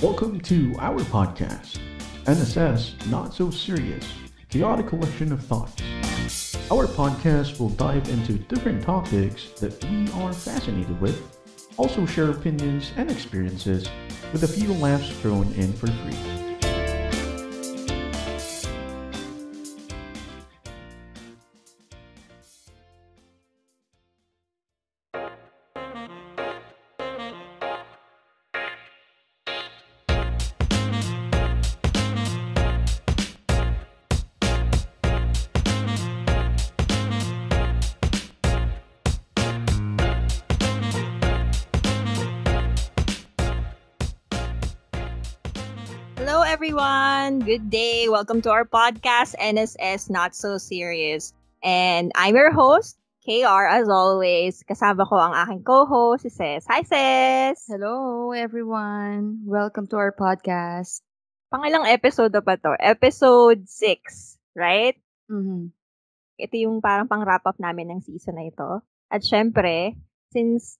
Welcome to our podcast, NSS Not So Serious, chaotic collection of thoughts. Our podcast will dive into different topics that we are fascinated with, also share opinions and experiences, with a few laughs thrown in for free. Good day. Welcome to our podcast, NSS Not So Serious. And I'm your host, KR, as always. Kasama ko ang aking co-host, si Ses. Hi, Ses! Hello, everyone. Welcome to our podcast. Pangilang episode na pa to? Episode 6, right? Mm-hmm. Ito yung parang pang-wrap up namin ng season na ito. At syempre, since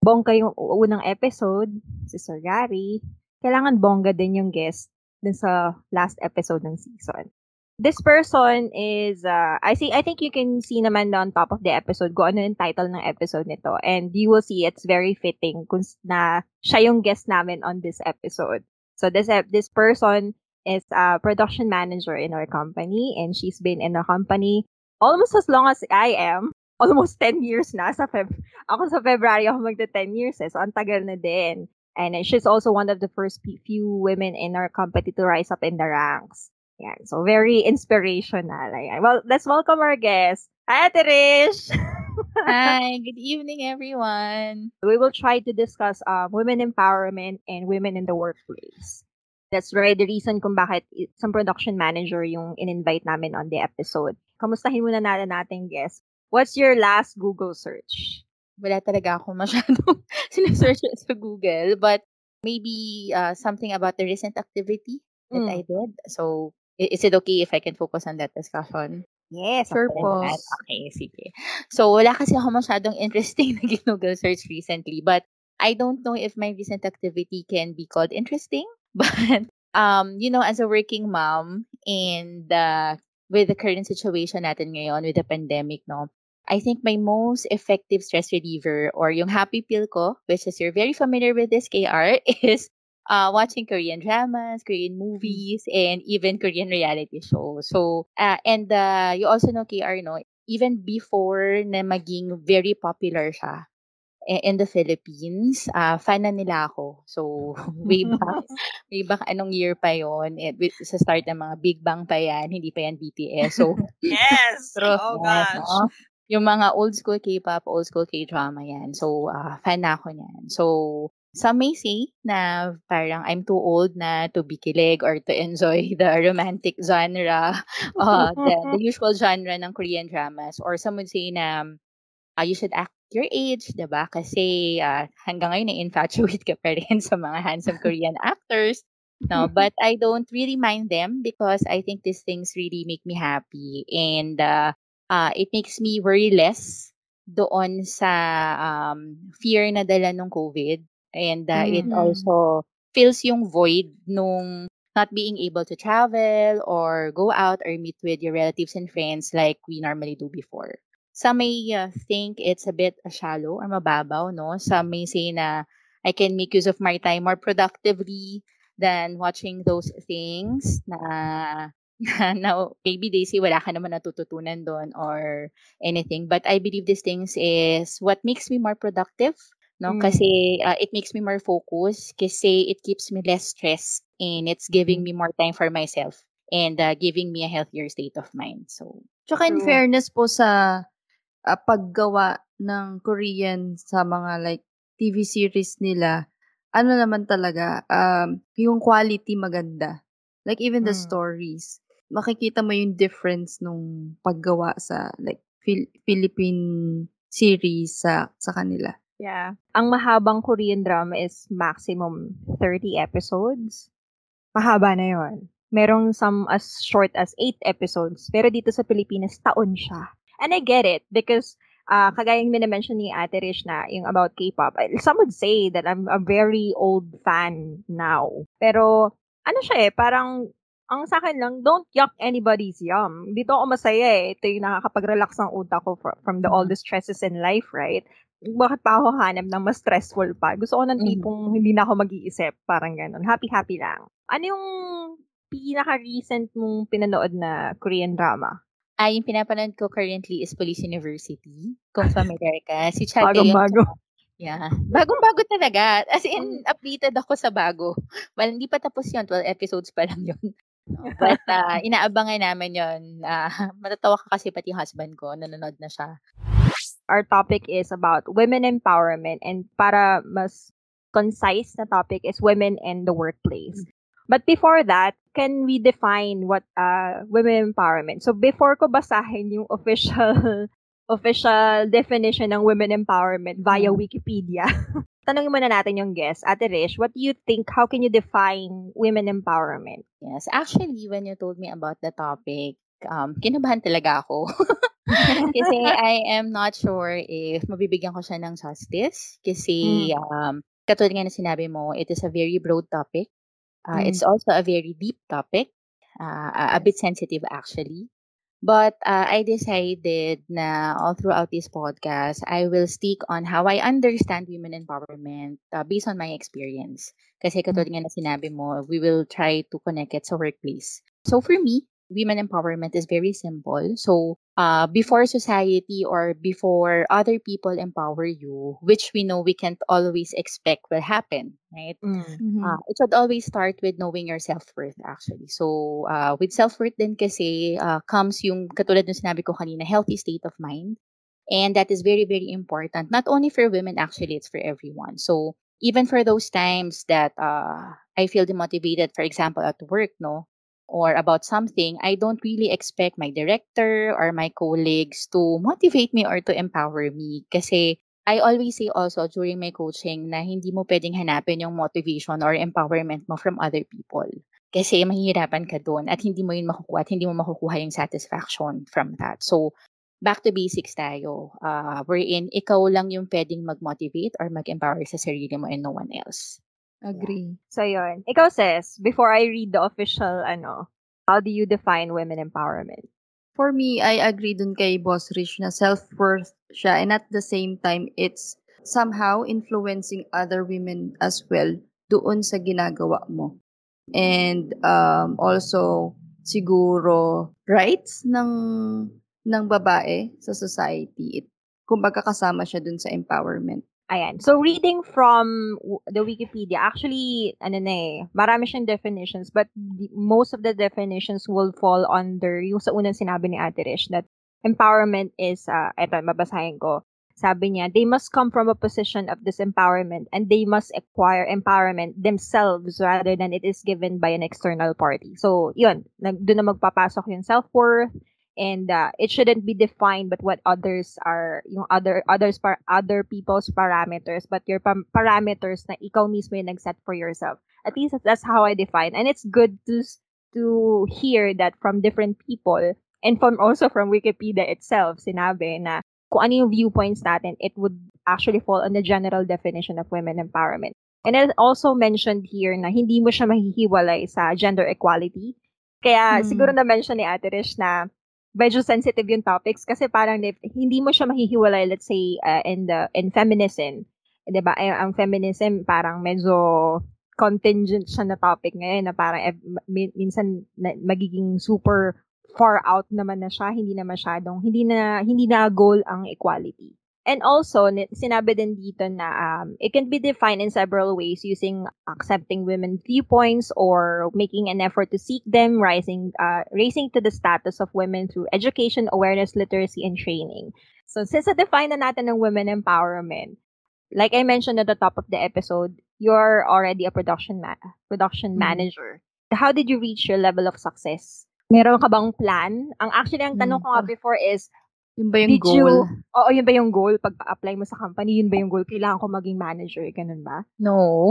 bongga yung unang episode, si Sir Gary, kailangan bongga din yung guest dun sa last episode ng season. This person is, uh, I see, I think you can see naman on top of the episode kung ano yung title ng episode nito. And you will see it's very fitting kung na siya yung guest namin on this episode. So this, this person is a production manager in our company and she's been in the company almost as long as I am. Almost 10 years na. Sa Feb ako sa February ako magta 10 years eh. So, ang tagal na din. And she's also one of the first few women in our company to rise up in the ranks. Yeah, so very inspirational. Ayan. Well, let's welcome our guest. Hi, Ate Rish! Hi, good evening, everyone. We will try to discuss uh, women empowerment and women in the workplace. That's very the reason kung bakit some production manager yung in-invite namin on the episode. Kamustahin muna natin natin guest. What's your last Google search? Wala talaga ako masyadong sinesearch sa Google. But maybe uh, something about the recent activity that mm. I did. So, is it okay if I can focus on that discussion? Yes, sure po. Okay, sige. So, wala kasi ako masyadong interesting na Google search recently. But I don't know if my recent activity can be called interesting. But, um, you know, as a working mom and uh, with the current situation natin ngayon with the pandemic, no, I think my most effective stress reliever or yung happy pill ko, which is you're very familiar with this, KR, is uh, watching Korean dramas, Korean movies, and even Korean reality shows. So, uh, and uh, you also know, KR, no, even before na maging very popular siya in the Philippines, uh, fan na nila ako. So, way back, way back anong year pa yon eh, sa start ng mga Big Bang pa yan, hindi pa yan BTS. So, yes! Pero, oh, gosh! No? Yung mga old school K-pop, old school K-drama yan. So, uh, fan na ako niyan. So, some may say na parang I'm too old na to be kilig or to enjoy the romantic genre, uh, the, the usual genre ng Korean dramas. Or some would say na uh, you should act your age, di ba? Kasi uh, hanggang ngayon na-infatuate ka pa rin sa mga handsome Korean actors. No, but I don't really mind them because I think these things really make me happy. And uh, uh, it makes me worry less doon sa um, fear na dala ng COVID. And uh, mm-hmm. it also fills yung void nung not being able to travel or go out or meet with your relatives and friends like we normally do before. Some may uh, think it's a bit shallow or mababaw, no? Some may say na I can make use of my time more productively than watching those things na now, maybe they say wala ka naman natututunan doon or anything. But I believe these things is what makes me more productive. No? Mm. Kasi uh, it makes me more focused. Kasi it keeps me less stressed. And it's giving mm. me more time for myself. And uh, giving me a healthier state of mind. So, Tsaka in fairness po sa uh, paggawa ng Korean sa mga like TV series nila, ano naman talaga, um, yung quality maganda. Like even the mm. stories makikita mo yung difference nung paggawa sa like Phil- Philippine series sa sa kanila. Yeah. Ang mahabang Korean drama is maximum 30 episodes. Mahaba na yon. Merong some as short as 8 episodes. Pero dito sa Pilipinas, taon siya. And I get it because uh, kagaya yung mention ni Ate Rich na yung about K-pop, some would say that I'm a very old fan now. Pero, ano siya eh, parang, ang sa akin lang, don't yuck anybody's yum. Dito ako masaya eh. Ito yung nakakapag-relax ng utak ko from, from the, all the stresses in life, right? Bakit pa ako hanap ng mas stressful pa? Gusto ko ng tipong mm-hmm. hindi na ako mag-iisip. Parang ganun. Happy-happy lang. Ano yung pinaka-recent mong pinanood na Korean drama? Ah, yung pinapanood ko currently is Police University. Kung familiar ka. Si Chad Bagong-bago. Yeah. Bagong-bago talaga. As in, updated ako sa bago. Well, hindi pa tapos yun. 12 episodes pa lang yun. But uh, inaabangan namin yun. Uh, matatawa ka kasi pati husband ko, nanonood na siya. Our topic is about women empowerment and para mas concise na topic is women in the workplace. But before that, can we define what uh, women empowerment? So before ko basahin yung official official definition ng women empowerment via mm. Wikipedia, tanongin muna natin yung guest. Ate Rish, what do you think, how can you define women empowerment? Yes, actually, when you told me about the topic, um, kinabahan talaga ako. kasi I am not sure if mabibigyan ko siya ng justice. Kasi, mm. um, katulad nga na sinabi mo, it is a very broad topic. Uh, mm. It's also a very deep topic, uh, a bit sensitive actually. But uh, I decided na all throughout this podcast, I will stick on how I understand women empowerment uh, based on my experience. Kasi katulad nga na sinabi mo, we will try to connect it sa workplace. So for me, women empowerment is very simple. So, uh, before society or before other people empower you, which we know we can't always expect will happen, right? Mm-hmm. Uh, it should always start with knowing your self-worth actually. So, uh, with self-worth din kasi uh, comes yung, katulad ng sinabi ko kanina, healthy state of mind. And that is very, very important. Not only for women, actually, it's for everyone. So, even for those times that uh, I feel demotivated, for example, at work, no, or about something, I don't really expect my director or my colleagues to motivate me or to empower me. Kasi I always say also during my coaching na hindi mo pwedeng hanapin yung motivation or empowerment mo from other people. Kasi mahihirapan ka doon at hindi mo yun makukuha at hindi mo makukuha yung satisfaction from that. So, back to basics tayo. Uh, wherein ikaw lang yung pwedeng mag-motivate or mag-empower sa sarili mo and no one else. Agree. So, yun. Ikaw, sis, before I read the official, ano, how do you define women empowerment? For me, I agree dun kay Boss Rich na self-worth siya and at the same time, it's somehow influencing other women as well doon sa ginagawa mo. And um, also, siguro, rights ng ng babae sa society. It, kumbaga kasama siya dun sa empowerment. Ayan. So, reading from the Wikipedia, actually, ano na eh, marami siyang definitions, but the, most of the definitions will fall under yung sa unang sinabi ni Ate Rish that empowerment is, uh, eto, mabasahin ko. Sabi niya, they must come from a position of disempowerment and they must acquire empowerment themselves rather than it is given by an external party. So, yun, doon na magpapasok yung self-worth, and uh, it shouldn't be defined but what others are yung other others par, other people's parameters but your pa- parameters na ikaw mismo yung nag-set for yourself. At least that's how I define. And it's good to to hear that from different people and from also from Wikipedia itself sinabi na kung ano yung viewpoints natin it would actually fall on the general definition of women empowerment. And it also mentioned here na hindi mo siya mahihiwalay sa gender equality. Kaya hmm. siguro na mention ni Ate Rish na medyo sensitive yung topics kasi parang hindi mo siya mahihiwalay let's say uh, in the in feminism 'di ba? Eh, ang feminism parang medyo contingent siya na topic ngayon na parang eh, minsan na, magiging super far out naman na siya hindi na masyadong hindi na hindi na goal ang equality And also, sinabi din dito na um, it can be defined in several ways using accepting women's viewpoints or making an effort to seek them, rising, uh, raising to the status of women through education, awareness, literacy, and training. So, since na-define na natin ng women empowerment, like I mentioned at the top of the episode, you're already a production ma- production mm-hmm. manager. How did you reach your level of success? Meron ka bang plan? Ang actually, ang tanong mm-hmm. ko nga before is, Yun ba yung Did goal? you, oo, yun ba yung goal? Pag apply mo sa company, yun ba yung goal? Kailangan ko maging manager, ganun ba? No.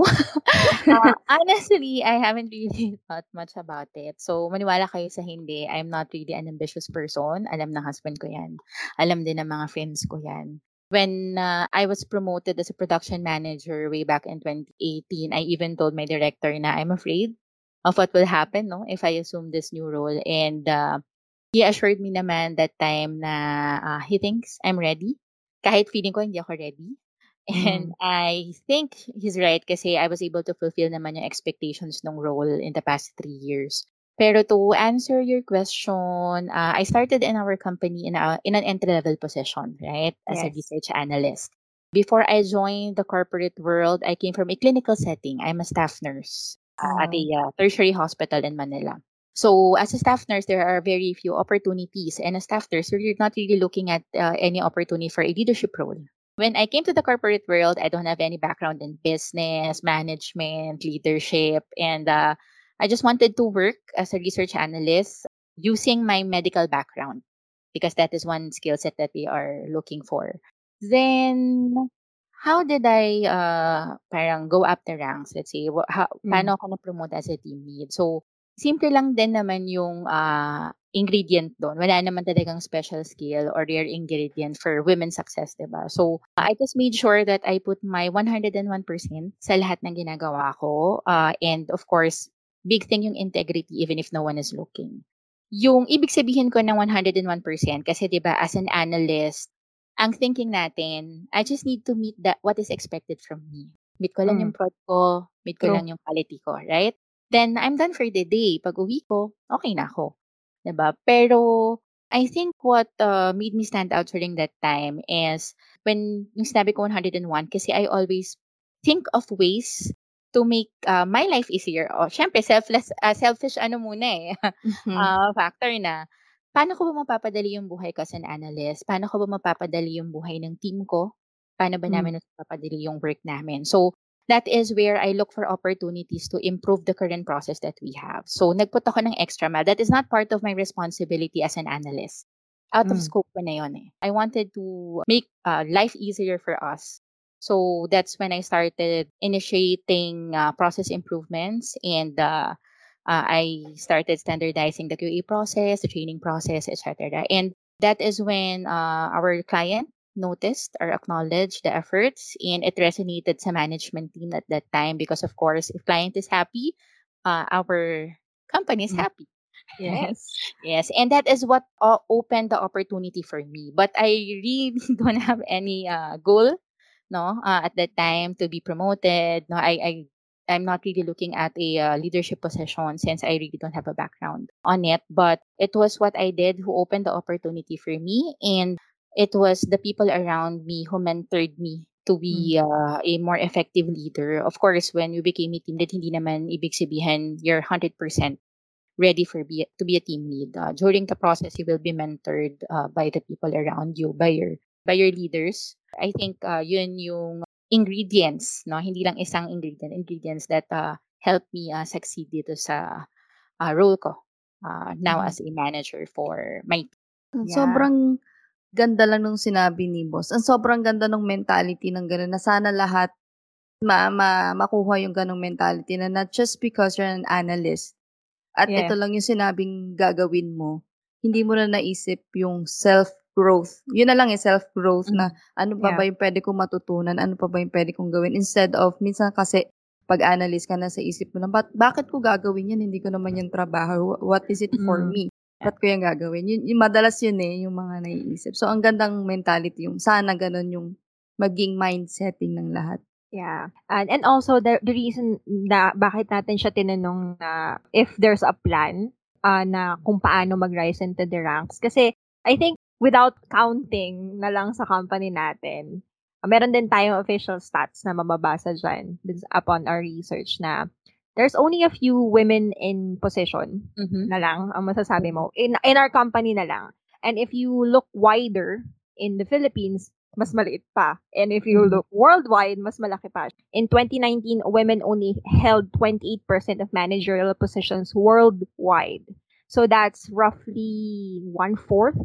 uh, honestly, I haven't really thought much about it. So, maniwala kayo sa hindi. I'm not really an ambitious person. Alam ng husband ko yan. Alam din ng mga friends ko yan. When uh, I was promoted as a production manager way back in 2018, I even told my director na I'm afraid of what will happen no if I assume this new role. And uh, he assured me naman that time na uh, he thinks I'm ready. Kahit feeling ko hindi ako ready. And Mm. I think he's right kasi I was able to fulfill naman yung expectations ng role in the past three years. Pero to answer your question, uh, I started in our company in, a, in an entry-level position, right? As a Yes. research analyst. Before I joined the corporate world, I came from a clinical setting. I'm a staff nurse uh, at a Oh. uh, tertiary hospital in Manila. So, as a staff nurse, there are very few opportunities. And as staff nurse, you're not really looking at uh, any opportunity for a leadership role. When I came to the corporate world, I don't have any background in business, management, leadership, and uh, I just wanted to work as a research analyst using my medical background because that is one skill set that we are looking for. Then, how did I uh, parang go up the ranks? Let's say, how, Mm. paano ako na-promote as a team lead? So, simple lang din naman yung uh, ingredient doon. Wala naman talagang special skill or rare ingredient for women's success, di ba? So, I just made sure that I put my 101% sa lahat ng ginagawa ko. Uh, and of course, big thing yung integrity even if no one is looking. Yung ibig sabihin ko ng 101% kasi 'di ba as an analyst, ang thinking natin, I just need to meet that what is expected from me. Meet ko lang Mm. yung prod ko, meet ko True. lang yung quality ko, right? Then I'm done for the day. Pag uwi ko, okay na ako. ba? Pero I think what uh, made me stand out during that time is when yung sinabi ko 101 kasi I always think of ways to make uh, my life easier. O, syempre, selfless, uh, selfish ano muna eh, Mhm. ah, factor na, paano ko ba mapapadali yung buhay ko as an analyst? Paano ko ba mapapadali yung buhay ng team ko? Paano ba Mm. namin mapapadali yung work namin? So, that is where I look for opportunities to improve the current process that we have. So, nagput ako ng extra mile. That is not part of my responsibility as an analyst. Out of Mm. scope ko na yun eh. I wanted to make uh, life easier for us. So, that's when I started initiating uh, process improvements and uh, uh, I started standardizing the QA process, the training process, etc. And that is when uh, our client noticed or acknowledged the efforts and it resonated sa management team at that time because of course if client is happy uh, our company is Mm. happy Yes. yes and that is what uh, opened the opportunity for me but i really don't have any uh, goal no uh, at that time to be promoted no i i i'm not really looking at a uh, leadership position since i really don't have a background on it but it was what i did who opened the opportunity for me and it was the people around me who mentored me to be uh, a more effective leader. Of course, when you became a team lead, hindi naman ibig sabihin you're 100% ready for be, to be a team lead. Uh, during the process, you will be mentored uh, by the people around you, by your by your leaders. I think uh, yun yung ingredients, no? Hindi lang isang ingredient, ingredients that uh, help me uh, succeed dito sa uh, role ko uh, now Mhm. as a manager for my Ang Yeah. Sobrang ganda lang nung sinabi ni boss. Ang sobrang ganda ng mentality ng gano'n na sana lahat ma, ma makuha yung ganong mentality na not just because you're an analyst at Yeah. ito lang yung sinabing gagawin mo, hindi mo na naisip yung self-growth. Yun na lang eh, self-growth Mm. na ano pa Yeah. ba yung pwede kong matutunan, ano pa ba yung pwede kong gawin. Instead of, minsan kasi, pag analyst ka na sa isip mo lang, "Ba't bakit ko gagawin yan? Hindi ko naman yung trabaho. What is it for Mm. me? Ba't ko yan gagawin? Yun, yung madalas yun eh, yung mga naiisip. So, ang gandang mentality yung, sana ganun yung maging mindsetting ng lahat. Yeah. And and also the the reason na bakit natin siya tinanong na if there's a plan uh, na kung paano mag-rise into the ranks kasi I think without counting na lang sa company natin, uh, meron din tayong official stats na mababasa dyan upon our research na there's only a few women in position Mhm. na lang ang masasabi mo. In, in our company na lang. And if you look wider in the Philippines, mas maliit pa. And if you Mhm. look worldwide, mas malaki pa. In 2019, women only held 28% of managerial positions worldwide. So that's roughly one-fourth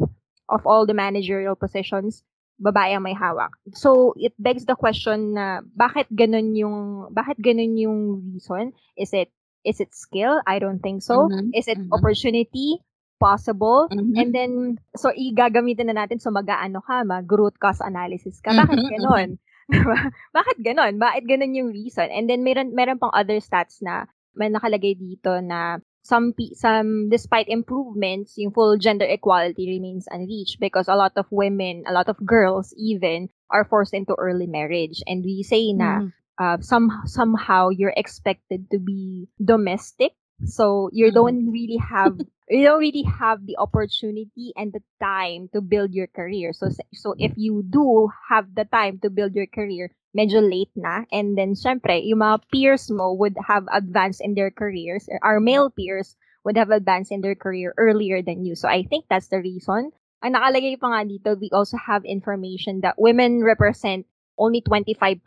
of all the managerial positions, babae ang may hawak. So, it begs the question na bakit ganun yung, bakit ganun yung reason? Is it, is it skill? I don't think so. Mhm, Is it mhm. opportunity? Possible. Mhm. And then, so, igagamitin na natin, so mag-ano ka, mag-root cause analysis ka. Bakit Mhm, ganon? Diba? Bakit ganon? Bakit ganon yung reason? And then, meron, meron pang other stats na may nakalagay dito na some some despite improvements yung full gender equality remains unreached because a lot of women a lot of girls even are forced into early marriage and we say na Mhm. uh, some somehow you're expected to be domestic so you don't mm-hmm. really have you don't really have the opportunity and the time to build your career. So so if you do have the time to build your career medyo late na. And then syempre yung mga peers mo would have advanced in their careers our male peers would have advanced in their career earlier than you. So i think that's the reason. Ang nakalagay pa nga dito we also have information that women represent only 25%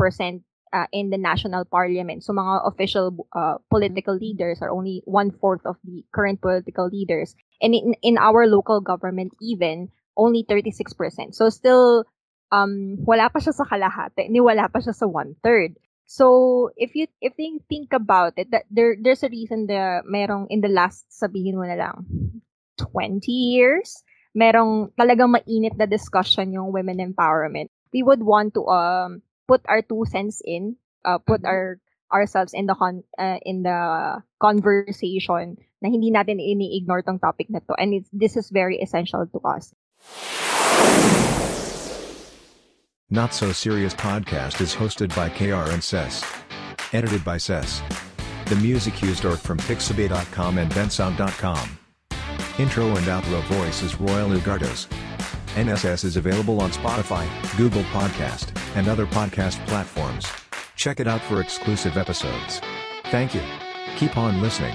uh, in the national parliament. So mga official uh, political leaders are only one-fourth of the current political leaders. And in, in our local government even, only 36%. So still, um, wala pa siya sa kalahati, ni wala pa siya sa one-third. So if you if you think about it, that there there's a reason the merong in the last sabihin mo na lang 20 years, merong talagang mainit na discussion yung women empowerment. We would want to um put our two cents in, uh, put Mhm. our ourselves in the con uh, in the conversation na hindi natin ini-ignore tong topic na to and it's, this is very essential to us. Not So Serious Podcast is hosted by KR and Cess. Edited by Cess. The music used are from Pixabay.com and Bensound.com. Intro and outro voice is Royal Ugardos. NSS is available on Spotify, Google Podcast, and other podcast platforms. Check it out for exclusive episodes. Thank you. Keep on listening.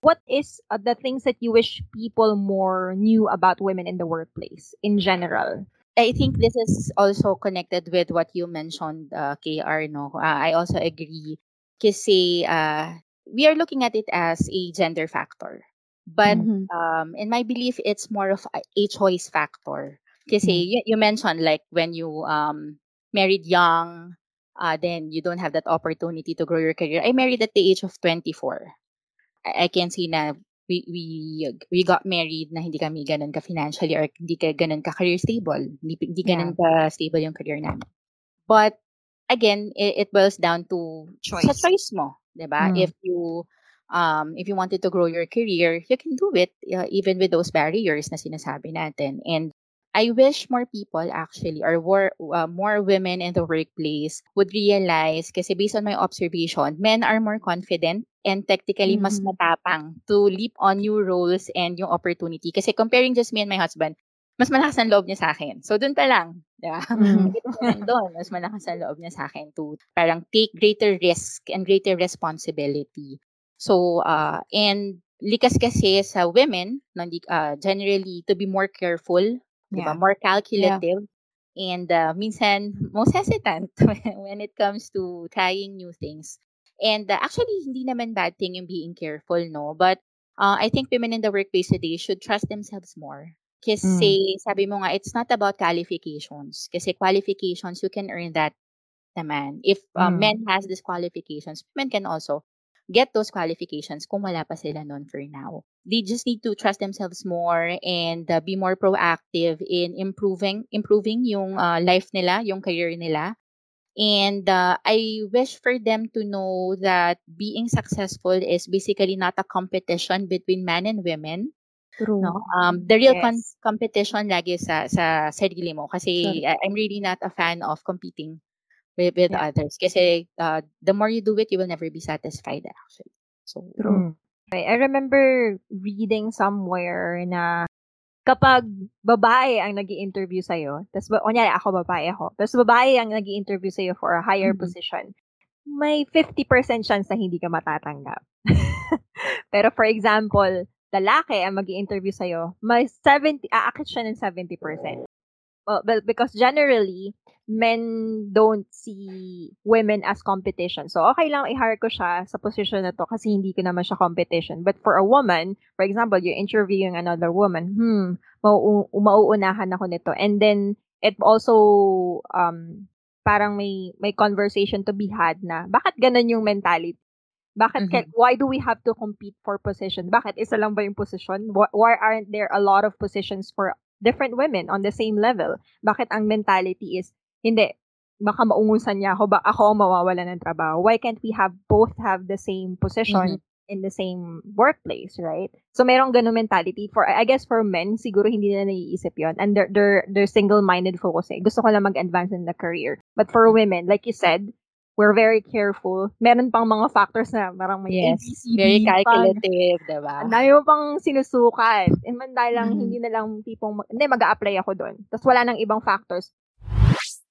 What is uh, the things that you wish people more knew about women in the workplace in general? I think this is also connected with what you mentioned, uh, KR, no? Uh, I also agree. Kasi uh, we are looking at it as a gender factor. But Mhm. um, in my belief, it's more of a, a choice factor. Kasi you, you mentioned like when you um, married young, uh, then you don't have that opportunity to grow your career. I married at the age of 24. I, I can see na we, we we got married na hindi kami ganun ka financially or hindi ka ganun ka career stable. Hindi, hindi ganun ka stable yung career namin. But again, it, it boils down to Choice. sa choice mo, 'di ba? Mm. If you um if you wanted to grow your career, you can do it uh, even with those barriers na sinasabi natin. And I wish more people actually or more uh, more women in the workplace would realize kasi based on my observation, men are more confident and technically mas Mhm. matapang to leap on new roles and yung opportunity. Kasi comparing just me and my husband, mas malakas ang loob niya sa akin. So, dun pa lang. mo yan doon, mas malakas ang loob niya sa akin to parang take greater risk and greater responsibility. So, uh, and likas kasi sa women, uh, generally, to be more careful? Yeah. more calculative, and uh, minsan, most hesitant when it comes to trying new things. And uh, actually, hindi naman bad thing yung being careful, no? But uh, I think women in the workplace today should trust themselves more. Kasi sabi mo nga, it's not about qualifications. Kasi qualifications, you can earn that naman. If uh, Mm. men has these qualifications, women can also get those qualifications kung wala pa sila nun for now. They just need to trust themselves more and uh, be more proactive in improving improving yung uh, life nila, yung career nila. And uh, I wish for them to know that being successful is basically not a competition between men and women. True. No? Um, the real con- Yes. competition lagi sa sa sarili mo kasi. I- I'm really not a fan of competing with, with Yeah. others kasi uh, the more you do it, you will never be satisfied actually. So, Mm. True. Okay, I remember reading somewhere na kapag babae ang nag interview sa'yo, tapos, kunyari ako babae ako, tapos babae ang nag interview sa'yo for a higher Mhm. position, may 50% chance na hindi ka matatanggap. Pero for example, lalaki ang mag interview sa'yo, may 70, aakit siya ng 70%. Well, well, because generally, men don't see women as competition. So, okay lang i-hire ko siya sa position na to kasi hindi ko naman siya competition. But for a woman, for example, you're interviewing another woman, hmm, mau mauunahan ako nito. And then, it also, um, parang may, may conversation to be had na, bakit ganun yung mentality? Bakit, mm-hmm. why do we have to compete for position? Bakit isa lang ba yung position? Why aren't there a lot of positions for different women on the same level? Bakit ang mentality is, hindi, baka maungusan niya ako, ba ako mawawala ng trabaho. Why can't we have both have the same position mm-hmm. in the same workplace, right? So merong ganung mentality for I guess for men siguro hindi na naiisip 'yon and they're they're, they're single-minded focus. Eh. Gusto ko lang mag-advance in the career. But for women, like you said, we're very careful. Meron pang mga factors na parang may yes, ABCD. Very calculative, di ba? Ang dami mo pang sinusukat. And man dahil lang, mm-hmm. hindi na lang tipong, hindi, mag apply ako doon. Tapos wala nang ibang factors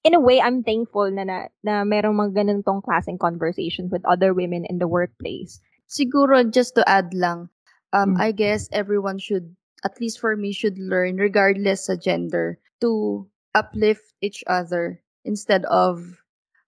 in a way, I'm thankful na, na, na merong mga ganitong klaseng conversations with other women in the workplace. Siguro, just to add lang, um, mm. I guess everyone should, at least for me, should learn, regardless sa gender, to uplift each other instead of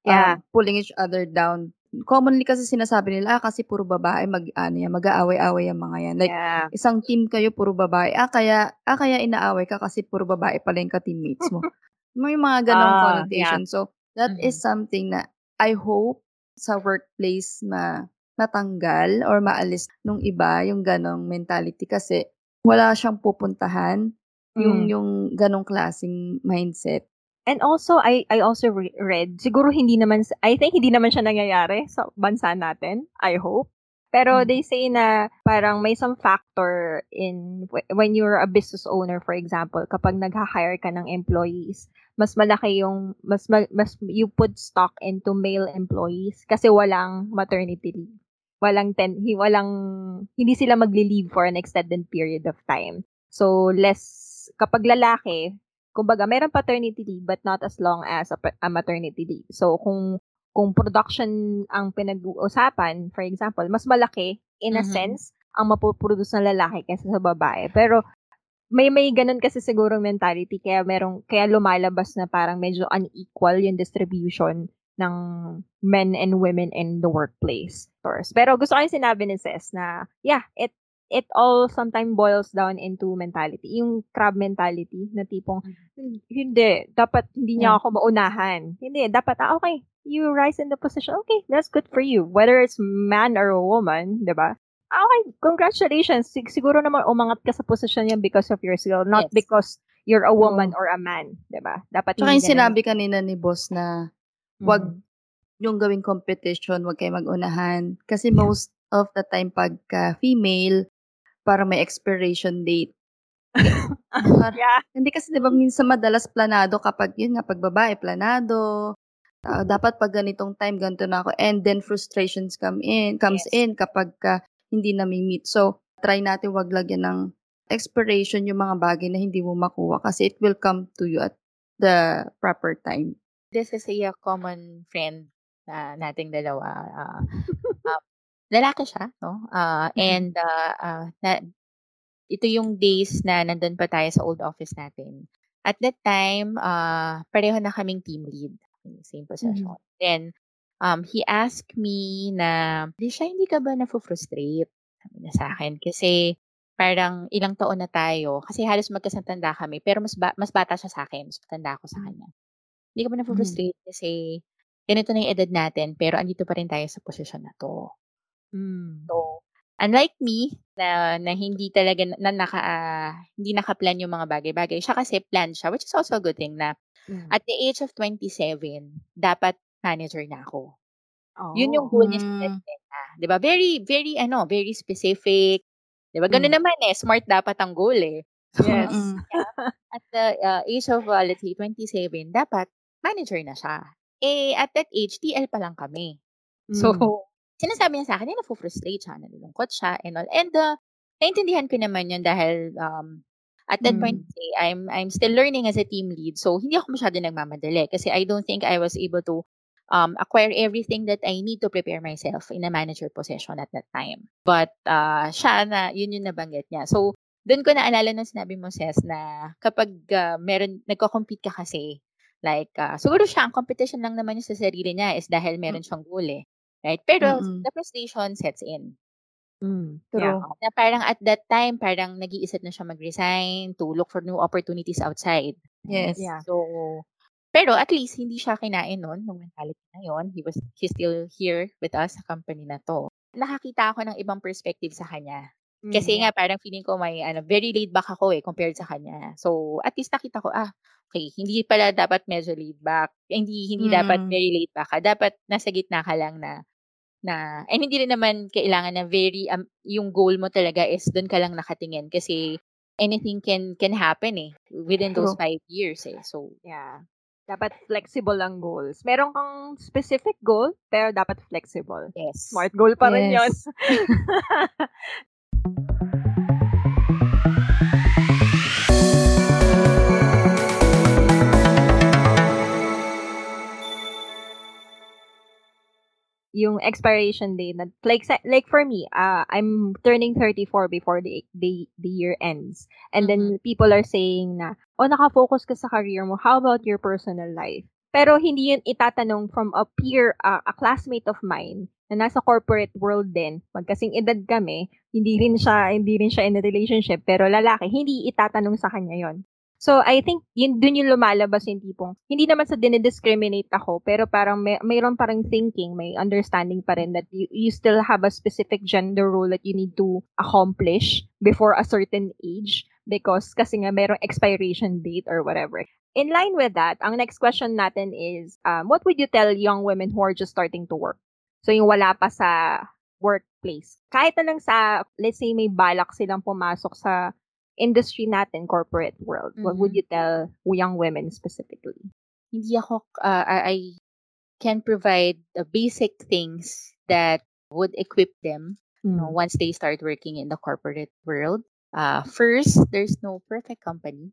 yeah. um, pulling each other down. Commonly kasi sinasabi nila, ah, kasi puro babae, mag, ano yan, mag-aaway-away yung mga yan. Like, yeah. isang team kayo, puro babae. Ah, kaya, ah, kaya inaaway ka kasi puro babae pala yung ka-teammates mo. May mga ganong ah, connotation. Yeah. So, that mm-hmm. is something na I hope sa workplace na matanggal or maalis nung iba yung ganong mentality kasi wala siyang pupuntahan mm. yung yung ganong klasing mindset. And also I I also re- read siguro hindi naman I think hindi naman siya nangyayari sa bansa natin. I hope. Pero mm. they say na parang may some factor in when you're a business owner for example kapag nagha-hire ka ng employees mas malaki yung mas mas you put stock into male employees kasi walang maternity leave. Walang ten, walang hindi sila magli-leave for an extended period of time. So less kapag lalaki, kumbaga meron paternity leave but not as long as a, a maternity leave. So kung kung production ang pinag-uusapan, for example, mas malaki in a mm-hmm. sense ang mapoproduce ng lalaki kaysa sa babae. Pero may may ganun kasi siguro mentality kaya merong kaya lumalabas na parang medyo unequal yung distribution ng men and women in the workplace. Pero gusto ko yung sinabi ni Ses na yeah, it it all sometimes boils down into mentality. Yung crab mentality na tipong hindi, dapat hindi niya ako maunahan. Hindi, dapat ah, okay, you rise in the position. Okay, that's good for you. Whether it's man or a woman, 'di ba? Ah, okay, congratulations. Sig- siguro naman umangat ka sa posisyon yan because of your skill, not yes. because you're a woman oh. or a man, 'di ba? Dapat Tsaka yung sinabi kanina ni boss na wag mm. yung gawing competition, wag kayo mag-unahan kasi yeah. most of the time pagka female para may expiration date. yeah. Hindi kasi 'di ba minsan madalas planado kapag yun nga pag babae planado, uh, dapat pag ganitong time ganito na ako and then frustrations come in comes yes. in kapag ka hindi nami-meet. So, try natin wag lagyan ng expiration yung mga bagay na hindi mo makuha kasi it will come to you at the proper time. This is a common friend na nating dalawa. Uh, uh, lalaki siya, no? Uh, and uh, uh, na, ito yung days na nandun pa tayo sa old office natin. At that time, uh, pareho na kaming team lead. Same position. Mm-hmm. Then, um, he asked me na, "Di siya, hindi ka ba na-frustrate?" Sabi niya sa akin. Kasi parang ilang taon na tayo, kasi halos magkasantanda kami, pero mas ba- mas bata siya sa akin, mas matanda ako sa hmm. kanya. Hindi ka ba na-frustrate mm. kasi ganito na yung edad natin, pero andito pa rin tayo sa posisyon na to. Mm. So, unlike me, na, na hindi talaga, na naka, uh, hindi naka-plan yung mga bagay-bagay, siya kasi plan siya, which is also a good thing na mm. at the age of 27, dapat manager na ako. Oh. Yun yung goal niya mm. niya. 'Di ba? Very, very, ano, very specific. 'Di ba? Ganun mm. naman eh. Smart dapat ang goal eh. Yes. yeah, at the uh, age of, uh, let's say, 27, dapat manager na siya. Eh, at that age, TL pa lang kami. Mm. So, sinasabi niya sa akin, eh, na-frustrate siya, nalulungkot siya, and all. And, uh, naintindihan ko naman yun dahil, um, at that mm. point, I'm, I'm still learning as a team lead. So, hindi ako masyado nagmamadali kasi I don't think I was able to um, acquire everything that I need to prepare myself in a manager position at that time. But uh, siya na, yun yung nabanggit niya. So, doon ko naalala nung sinabi mo, Ses, na kapag uh, meron, nagko-compete ka kasi, like, uh, siguro siya, ang competition lang naman yung sa sarili niya is dahil meron siyang goal eh. Right? Pero Mm. the frustration sets in. Mm. True. Yeah. Na parang at that time, parang nag-iisip na siya mag-resign to look for new opportunities outside. Yes. Yeah. So, pero at least hindi siya kinain nun, nung mentality na yon. He was, he's still here with us sa company na to. Nakakita ako ng ibang perspective sa kanya. Kasi Mm. nga parang feeling ko may ano, very laid back ako eh compared sa kanya. So, at least nakita ko, ah, okay, hindi pala dapat medyo laid back. Hindi hindi dapat Mm. very laid back ka. Dapat nasa gitna ka lang na na and hindi rin naman kailangan na very um, yung goal mo talaga is doon ka lang nakatingin kasi anything can can happen eh within those True. five years eh. So, Yeah. Dapat flexible ang goals. Meron kang specific goal, pero dapat flexible. yes. Smart goal pa rin yun. Yes. yung expiration date na like like for me uh I'm turning 34 before the the, the year ends. And then people are saying na oh naka-focus ka sa career mo. How about your personal life pero hindi yun itatanong from a peer uh, a classmate of mine na nasa corporate world din. Magkasing edad kami hindi rin siya hindi rin siya in a relationship pero lalaki hindi itatanong sa kanya yon So, I think, yun, dun yung lumalabas yung tipong, hindi naman sa dinidiscriminate ako, pero parang may, mayroon parang thinking, may understanding pa rin that you, you still have a specific gender role that you need to accomplish before a certain age because kasi nga mayroong expiration date or whatever. In line with that, ang next question natin is, um, what would you tell young women who are just starting to work? So, yung wala pa sa workplace. Kahit na lang sa, let's say, may balak silang pumasok sa industry natin, corporate world, what would Mhm. you tell young women specifically? hindi ako, uh, I can provide the basic things that would equip them you know, once they start working in the corporate world. Uh, first, there's no perfect company.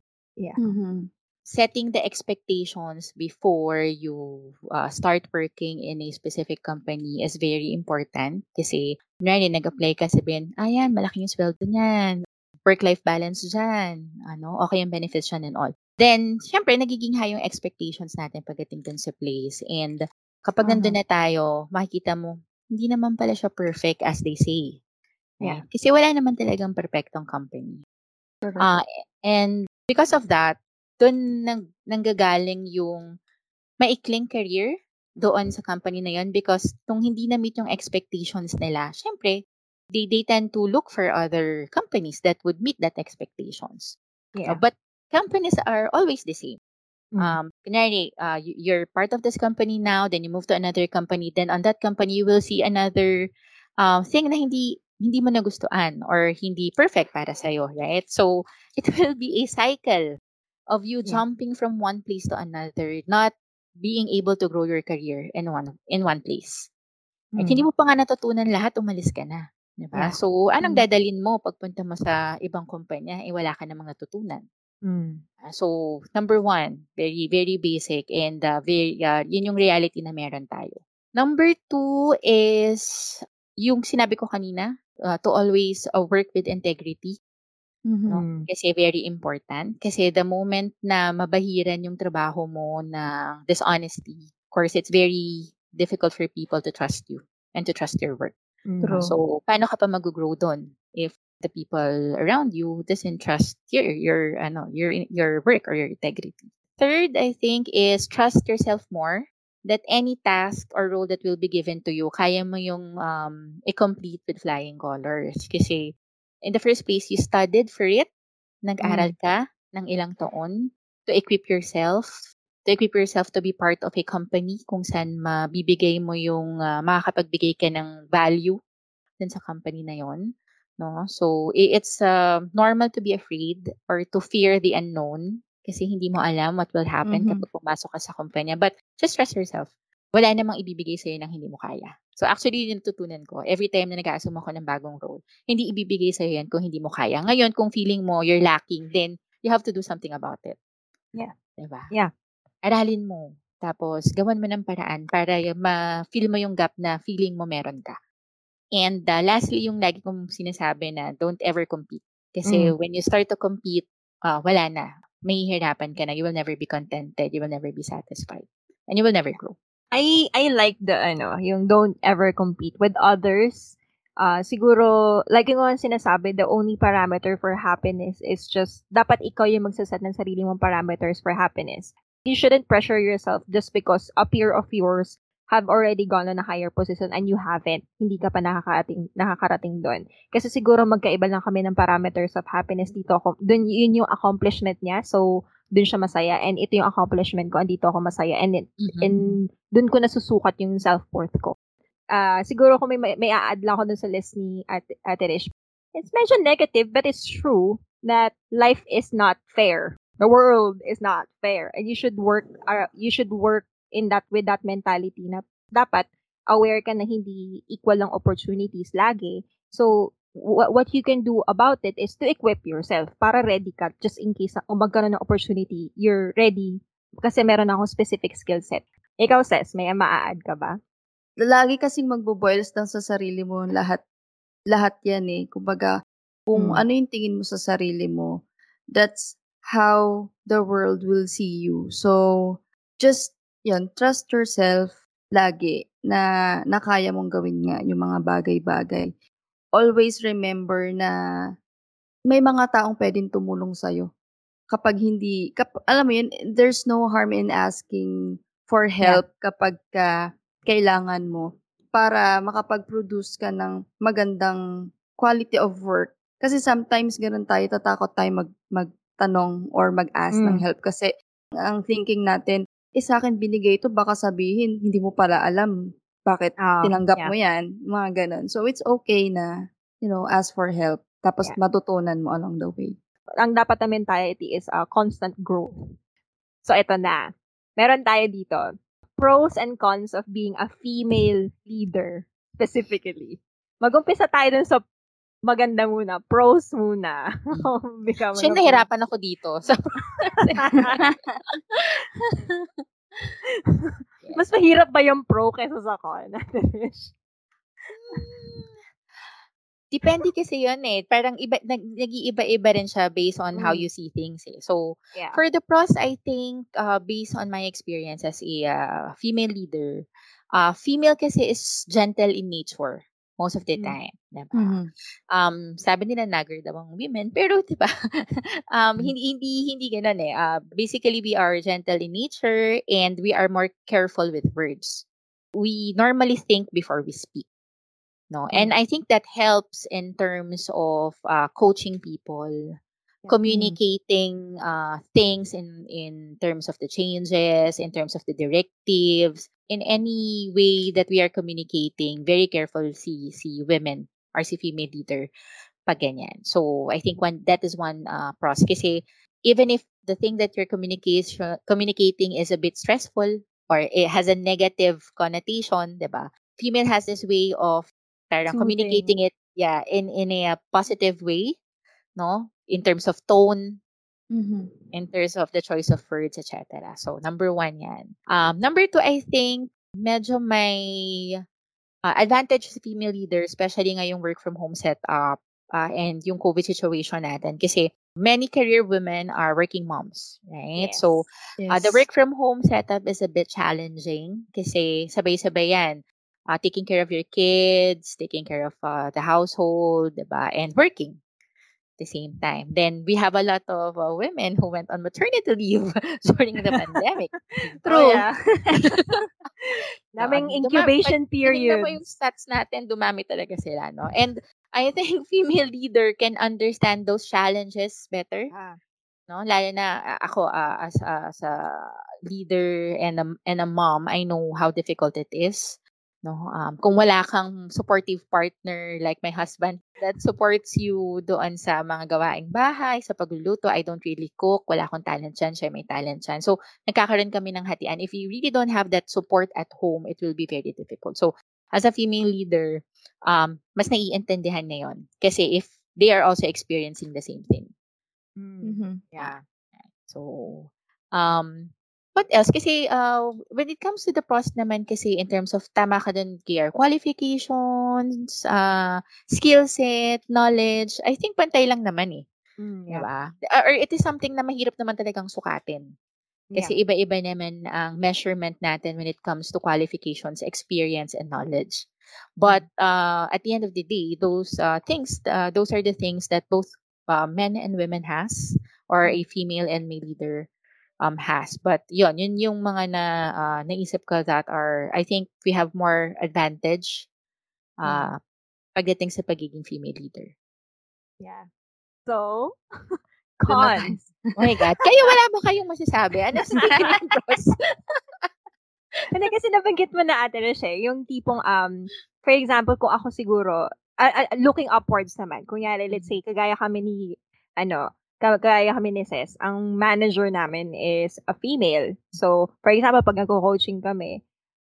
Mhm. Setting the expectations before you uh, start working in a specific company is very important. Kasi, kunwari, nag-apply ka, sabihin, ayan, malaki yung sweldo niyan. Work-life balance dyan. Ano, okay yung benefits dyan and all. Then, syempre, nagiging high yung expectations natin pagdating dun sa place. And kapag Mhm. nandun na tayo, makikita mo, hindi naman pala siya perfect as they say. Yeah. Right? Kasi wala naman talagang perfectong company. Correct. Ah, and because of that, doon nang, nanggagaling yung maikling career doon sa company na yun because nung hindi na-meet yung expectations nila, syempre, they, they tend to look for other companies that would meet that expectations. Uh, Yeah. but companies are always the same. Mm. Um, kunyari, uh, y- you're part of this company now, then you move to another company, then on that company, you will see another uh, thing na hindi hindi mo nagustuhan or hindi perfect para sa'yo, right? So, it will be a cycle of you Yeah. jumping from one place to another, not being able to grow your career in one in one place. At Mm. hindi mo pa nga natutunan lahat, umalis ka na. Di ba? Yeah. So, anong Mm. dadalin mo pagpunta mo sa ibang kumpanya, eh wala ka namang natutunan. Mm. So, number one, very, very basic and uh, very, uh, yun yung reality na meron tayo. Number two is yung sinabi ko kanina, uh, to always uh, work with integrity. Mhm. No? Kasi very important. Kasi the moment na mabahiran yung trabaho mo na dishonesty, of course, it's very difficult for people to trust you and to trust your work. True. So, paano ka pa mag-grow doon if the people around you doesn't trust your your ano your your work or your integrity. Third, I think is trust yourself more. That any task or role that will be given to you, kaya mo yung um, i-complete with flying colors. Kasi in the first place, you studied for it. Nag-aral ka ng ilang taon to equip yourself to equip yourself to be part of a company kung saan mabibigay mo yung uh, makakapagbigay ka ng value dun sa company na yon no so it's uh, normal to be afraid or to fear the unknown kasi hindi mo alam what will happen Mhm. kapag pumasok ka sa kumpanya but just trust yourself wala namang ibibigay sa'yo ng hindi mo kaya. So actually, yun natutunan ko. Every time na nag-assume ako ng bagong role, hindi ibibigay sa'yo yan kung hindi mo kaya. Ngayon, kung feeling mo you're lacking, then you have to do something about it. Yeah. Diba? Yeah. Aralin mo. Tapos, gawan mo ng paraan para ma-feel mo yung gap na feeling mo meron ka. And uh, lastly, yung lagi kong sinasabi na don't ever compete. Kasi Mm. when you start to compete, uh, wala na. Mahihirapan ka na. You will never be contented. You will never be satisfied. And you will never grow. I I like the ano, yung don't ever compete with others. Uh, siguro, like yung sinasabi, the only parameter for happiness is just, dapat ikaw yung magsaset ng sarili mong parameters for happiness. You shouldn't pressure yourself just because a peer of yours have already gone on a higher position and you haven't. Hindi ka pa nakakarating, nakakarating doon. Kasi siguro magkaiba lang kami ng parameters of happiness dito. Ako, dun, yun yung accomplishment niya. So, dun siya masaya. And ito yung accomplishment ko. Andito ako masaya. And, it, Mhm. and dun ko nasusukat yung self-worth ko. Ah, siguro kung may, may, a-add lang ako dun sa list ni Ate, Ate Rish. It's medyo negative, but it's true that life is not fair. The world is not fair. And you should work, uh, you should work in that, with that mentality na dapat aware ka na hindi equal ang opportunities lagi. So, wh- what you can do about it is to equip yourself para ready ka just in case kung magkaroon ng opportunity, you're ready kasi meron akong specific skill set. Ikaw, Ses, may maa-add ka ba? Lagi kasing magbo-boils down sa sarili mo lahat lahat 'yan eh. Kumbaga, kung Hmm. ano yung tingin mo sa sarili mo, that's how the world will see you. So, just 'yun, trust yourself lagi na na kaya mong gawin nga yung mga bagay-bagay. Always remember na may mga taong puwedeng tumulong sa'yo. Kapag hindi kap alam mo 'yun, there's no harm in asking for Yeah. help kapagka kailangan mo para makapag-produce ka ng magandang quality of work. Kasi sometimes gano'n tayo, tatakot tayo mag magtanong or mag-ask ng Hmm. help kasi ang thinking natin, "Eh, sa'kin binigay ito baka sabihin hindi mo pala alam bakit Oo, tinanggap yeah. mo 'yan." Mga gano'n. So, it's okay na, you know, ask for help tapos Yeah. matutunan mo along the way. Ang dapat na mentality is, ah, constant growth. So, eto na. Meron tayo dito, pros and cons of being a female leader specifically. Mag-umpisa tayo dun sa maganda muna, pros muna. Na pros. nahirapan ako dito. So, Mas mahirap ba yung pro kaysa sa con? Rish? Depende kasi yun eh. Parang iba, nag, nag-iiba-iba rin siya based on how Mm. you see things eh. So, Yeah. for the pros, I think, uh, based on my experience as a uh, female leader, uh, female kasi is gentle in nature most of the Mm. time. Diba? Mhm. Um, sabi nila nagger daw ang women, pero 'di ba? um Mm. hindi hindi hindi ganoon eh. Uh, basically we are gentle in nature and we are more careful with words. We normally think before we speak. No, and Mm. I think that helps in terms of uh, coaching people. Communicating uh, things in in terms of the changes, in terms of the directives, in any way that we are communicating. Very careful si si women or si female leader pag ganyan. So I think one that is one uh, pros kasi even if the thing that you're communication communicating is a bit stressful or it has a negative connotation, 'di ba? Female has this way of parang Soothing. communicating it yeah in in a positive way, no? In terms of tone, Mhm. in terms of the choice of words, etc. So, number one yan. Um, number two, I think, medyo may uh, advantage sa female leader, especially ngayong work from home setup uh, and yung COVID situation natin. Kasi many career women are working moms, right? Yes. So, uh, the work from home setup is a bit challenging kasi sabay-sabay yan. Uh, taking care of your kids, taking care of uh, the household, diba? And working the same time. Then we have a lot of uh, women who went on maternity leave during the pandemic. True. Oh, yeah. Daming Um, incubation pag tinignan mo period. yung stats natin, dumami talaga sila, no? And I think female leader can understand those challenges better, Ah. no? Lalo na ako uh, as, uh, as a leader and a, and a mom, I know how difficult it is. No, um, kung wala kang supportive partner like my husband that supports you doon sa mga gawaing bahay, sa pagluluto, I don't really cook, wala akong talent dyan, siya may talent dyan. So, nagkakaroon kami ng hatian. If you really don't have that support at home, it will be very difficult. So, as a female leader, um, mas naiintindihan na yun. Kasi if they are also experiencing the same thing. Mm. Mhm. Yeah. So, um, what else? Kasi uh, when it comes to the pros naman kasi in terms of tama ka dun, Kier, qualifications, uh, skill set, knowledge, I think pantay lang naman eh. Mm, yeah. ba? Or it is something na mahirap naman talagang sukatin. Yeah. Kasi iba-iba naman ang measurement natin when it comes to qualifications, experience, and knowledge. But uh, at the end of the day, those uh, things, uh, those are the things that both uh, men and women has, or a female and male leader um, has. But yun, yun yung mga na uh, naisip ko that are, I think we have more advantage uh, pagdating sa pagiging female leader. Yeah. So, cons. Oh my God. Kayo wala ba kayong masasabi? Ano sa pros? Hindi kasi nabanggit mo na ate Roche, yung tipong, um, for example, kung ako siguro, ah, ah, looking upwards naman, kunyari, let's say, kagaya kami ni, ano, kagaya kami ni Ses, ang manager namin is a female. So, for example, pag nagko-coaching kami,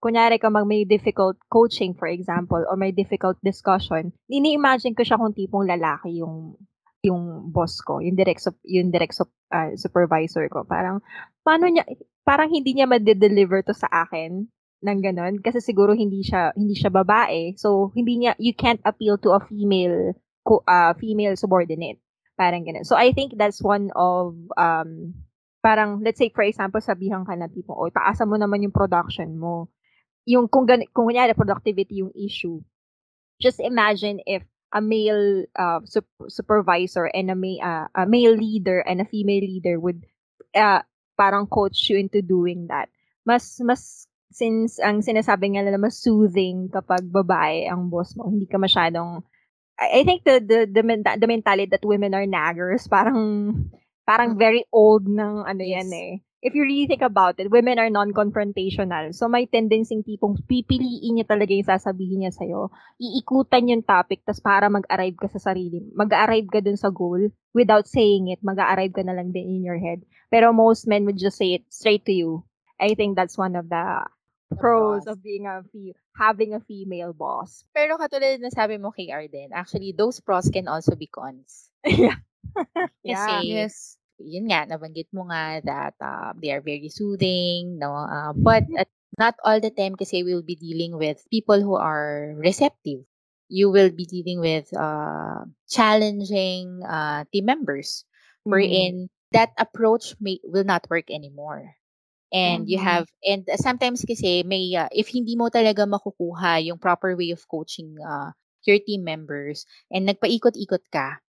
kunyari ka mag may difficult coaching, for example, or may difficult discussion, ini-imagine ko siya kung tipong lalaki yung yung boss ko, yung direct sup- yung direct sup- ah, supervisor ko. Parang paano niya parang hindi niya ma-deliver to sa akin ng ganun kasi siguro hindi siya hindi siya babae. So hindi niya you can't appeal to a female uh, female subordinate. Parang ganun. So I think that's one of um parang let's say for example sabihan ka na tipo, oh, taasan mo naman yung production mo. Yung kung gan- kung kunyari productivity yung issue. Just imagine if a male uh, sup- supervisor and a, ma- uh, a male leader and a female leader would uh, parang coach you into doing that. Mas, mas, since ang sinasabi nga nila, mas soothing kapag babae ang boss mo. Hindi ka masyadong, I, think the, the, the, menta- the mentality that women are naggers, parang, parang very old ng ano yan Yes. eh. If you really think about it, women are non-confrontational. So may tendency tipong pipiliin niya talaga yung sasabihin niya sa'yo iikutan yung topic tas para mag-arrive ka sa sarili. Mag-arrive ka dun sa goal without saying it. Mag-arrive ka na lang din in your head. Pero most men would just say it straight to you. I think that's one of the pros of being a fe- having a female boss. Pero katulad na sabi mo kay Arden, actually, those pros can also be cons. yeah. Kasi, Yes. yun nga, nabanggit mo nga that uh, they are very soothing, no? Uh, but at, not all the time kasi we'll be dealing with people who are receptive. You will be dealing with uh, challenging uh, team members wherein that approach may will not work anymore. And you Mhm. have and sometimes kasi may uh, if hindi mo talaga makukuha yung proper way of coaching uh, your team members and nagpaikot-ikot ka,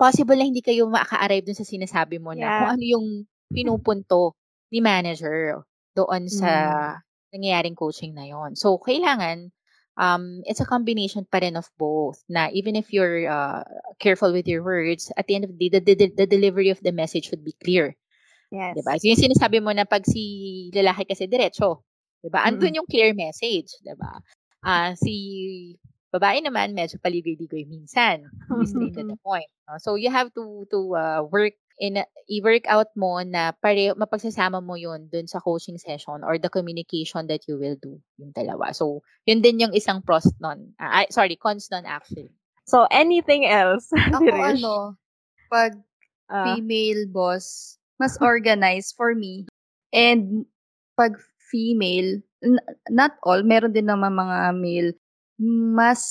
possible na hindi kayo maka-arrive dun sa sinasabi mo na Yeah. kung ano yung pinupunto ni manager doon sa nangyayaring coaching na yon. So kailangan um it's a combination pa rin of both na even if you're uh, careful with your words at the end of the day the, the, the delivery of the message should be clear Yes. 'di ba? So yung sinasabi mo na pag si lalaki kasi diretso, 'di ba? Andun yung clear message, 'di ba? Ah, si babae naman medyo paligoy-ligoy minsan. Be straight to the point. no? So you have to to uh, work in a- i-work out mo na pare mapagsasama mo 'yun dun sa coaching session or the communication that you will do yung dalawa. So yun din yung isang pros nun. Ah, ay, sorry, cons nun actually. So, anything else? Ako ano, pag Ah, female boss, mas organized for me. And pag female, n- not all, meron din naman mga male, mas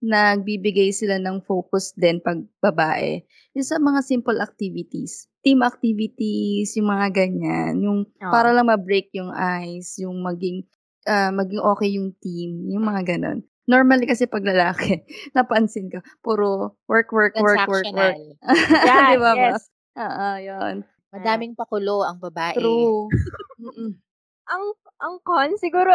nagbibigay sila ng focus din pag babae. Yung sa mga simple activities. Team activities, yung mga ganyan. Yung Oo. para lang ma-break yung ice, yung maging, ah, maging okay yung team, yung mga ganon. Normally kasi pag lalaki, napansin ko, puro work, work, work, work, work. Yeah, Di ba ba? yes. Oo, yun. Madaming pakulo ang babae. True. Ang ang con siguro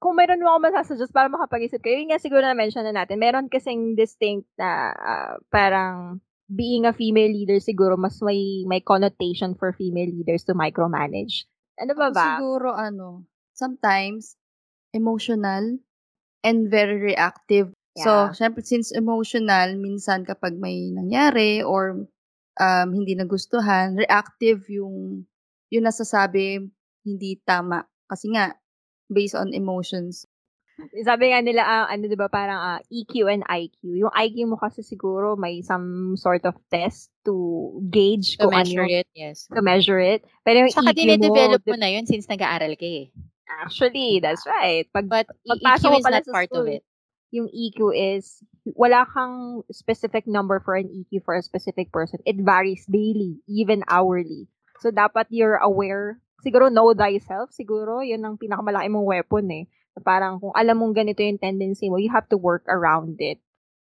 kung mayroon mo ako masasuggest para makapag-isip kayo, yun nga siguro na mention na natin. Meron kasing distinct na ah, parang being a female leader siguro mas may may connotation for female leaders to micromanage. Ano ba ba? siguro ano, sometimes emotional and very reactive. So, Yeah. syempre since emotional, minsan kapag may nangyari or um, hindi nagustuhan, reactive yung yung nasasabi hindi tama kasi nga based on emotions. Sabi nga nila, ah, ano 'di ba parang ah, EQ and IQ. Yung IQ mo kasi siguro may some sort of test to gauge To kung measure ano, it, yes. to measure it. Pero yung Saka EQ mo, dinedevelop mo na yun since nag-aaral ka eh. actually, that's right. Pag But E- Pagpasok EQ mo is pala not part of school. it. Yung EQ is, wala kang specific number for an EQ for a specific person. It varies daily, even hourly. So, dapat you're aware. Siguro know thyself. Siguro, yun ang pinakamalaki mong weapon eh. Parang kung alam mong ganito yung tendency mo, you have to work around it.